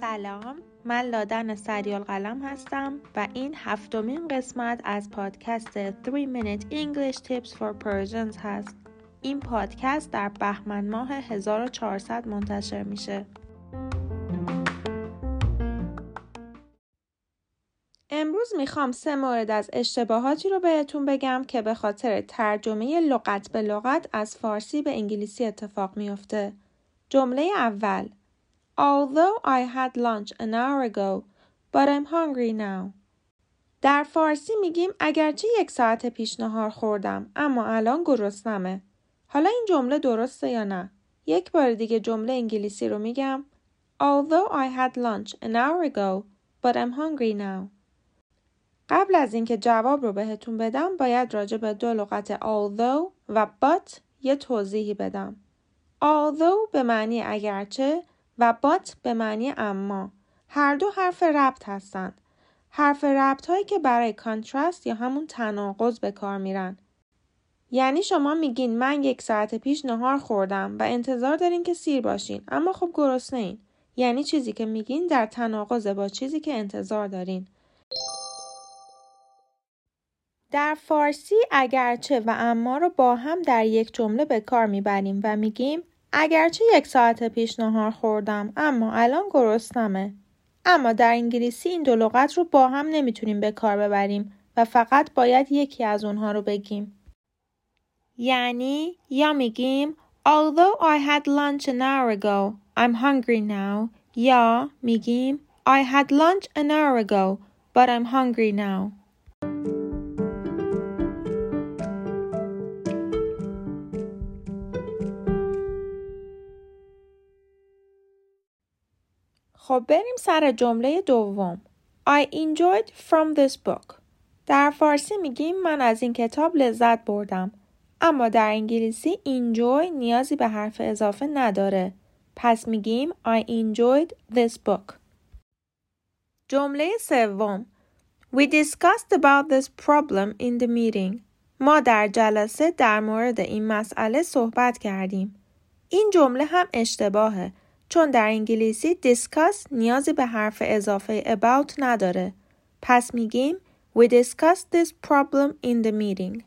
سلام من لادن سریال قلم هستم و این هفتمین قسمت از پادکست 3 Minute English Tips for Persians هست. این پادکست در بهمن ماه 1400 منتشر میشه. امروز می‌خوام سه مورد از اشتباهاتی رو بهتون بگم که به خاطر ترجمه لغت به لغت از فارسی به انگلیسی اتفاق میافته. جمله اول Although I had lunch an hour ago, but I'm hungry now. در فارسی میگیم اگرچه یک ساعت پیش نهار خوردم اما الان گرسنمه. حالا این جمله درسته یا نه؟ یک بار دیگه جمله انگلیسی رو میگم Although I had lunch an hour ago, but I'm hungry now. قبل از اینکه جواب رو بهتون بدم باید راجع به دو لغت although و but یه توضیحی بدم. although به معنی اگرچه و but به معنی اما هر دو حرف ربط هستند. حرف ربط هایی که برای کانترست یا همون تناقض به کار میرن. یعنی شما میگین من یک ساعت پیش نهار خوردم و انتظار دارین که سیر باشین اما خب گرسنه این. یعنی چیزی که میگین در تناقض با چیزی که انتظار دارین. در فارسی اگرچه و اما رو با هم در یک جمله به کار می‌بریم و میگیم اگرچه یک ساعت پیش نهار خوردم اما الان گرسنمه. اما در انگلیسی این دو لغت رو با هم نمی‌تونیم به کار ببریم و فقط باید یکی از اونها رو بگیم. یعنی یا میگیم Although I had lunch an hour ago, I'm hungry now یا میگیم I had lunch an hour ago, but I'm hungry now. خب بریم سر جمله دوم. I enjoyed from this book. در فارسی میگیم من از این کتاب لذت بردم. اما در انگلیسی enjoy نیازی به حرف اضافه نداره. پس میگیم I enjoyed this book. جمله سوم We discussed about this problem in the meeting. ما در جلسه در مورد این مسئله صحبت کردیم. این جمله هم اشتباهه چون در انگلیسی discuss نیازی به حرف اضافه about نداره. پس میگیم We discussed this problem in the meeting.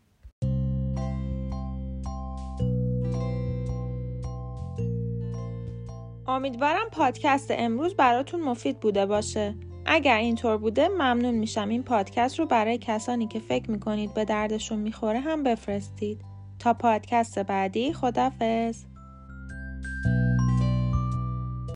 امیدوارم پادکست امروز براتون مفید بوده باشه. اگر اینطور بوده ممنون میشم این پادکست رو برای کسانی که فکر می‌کنید به دردشون می‌خوره هم بفرستید. تا پادکست بعدی خدافز.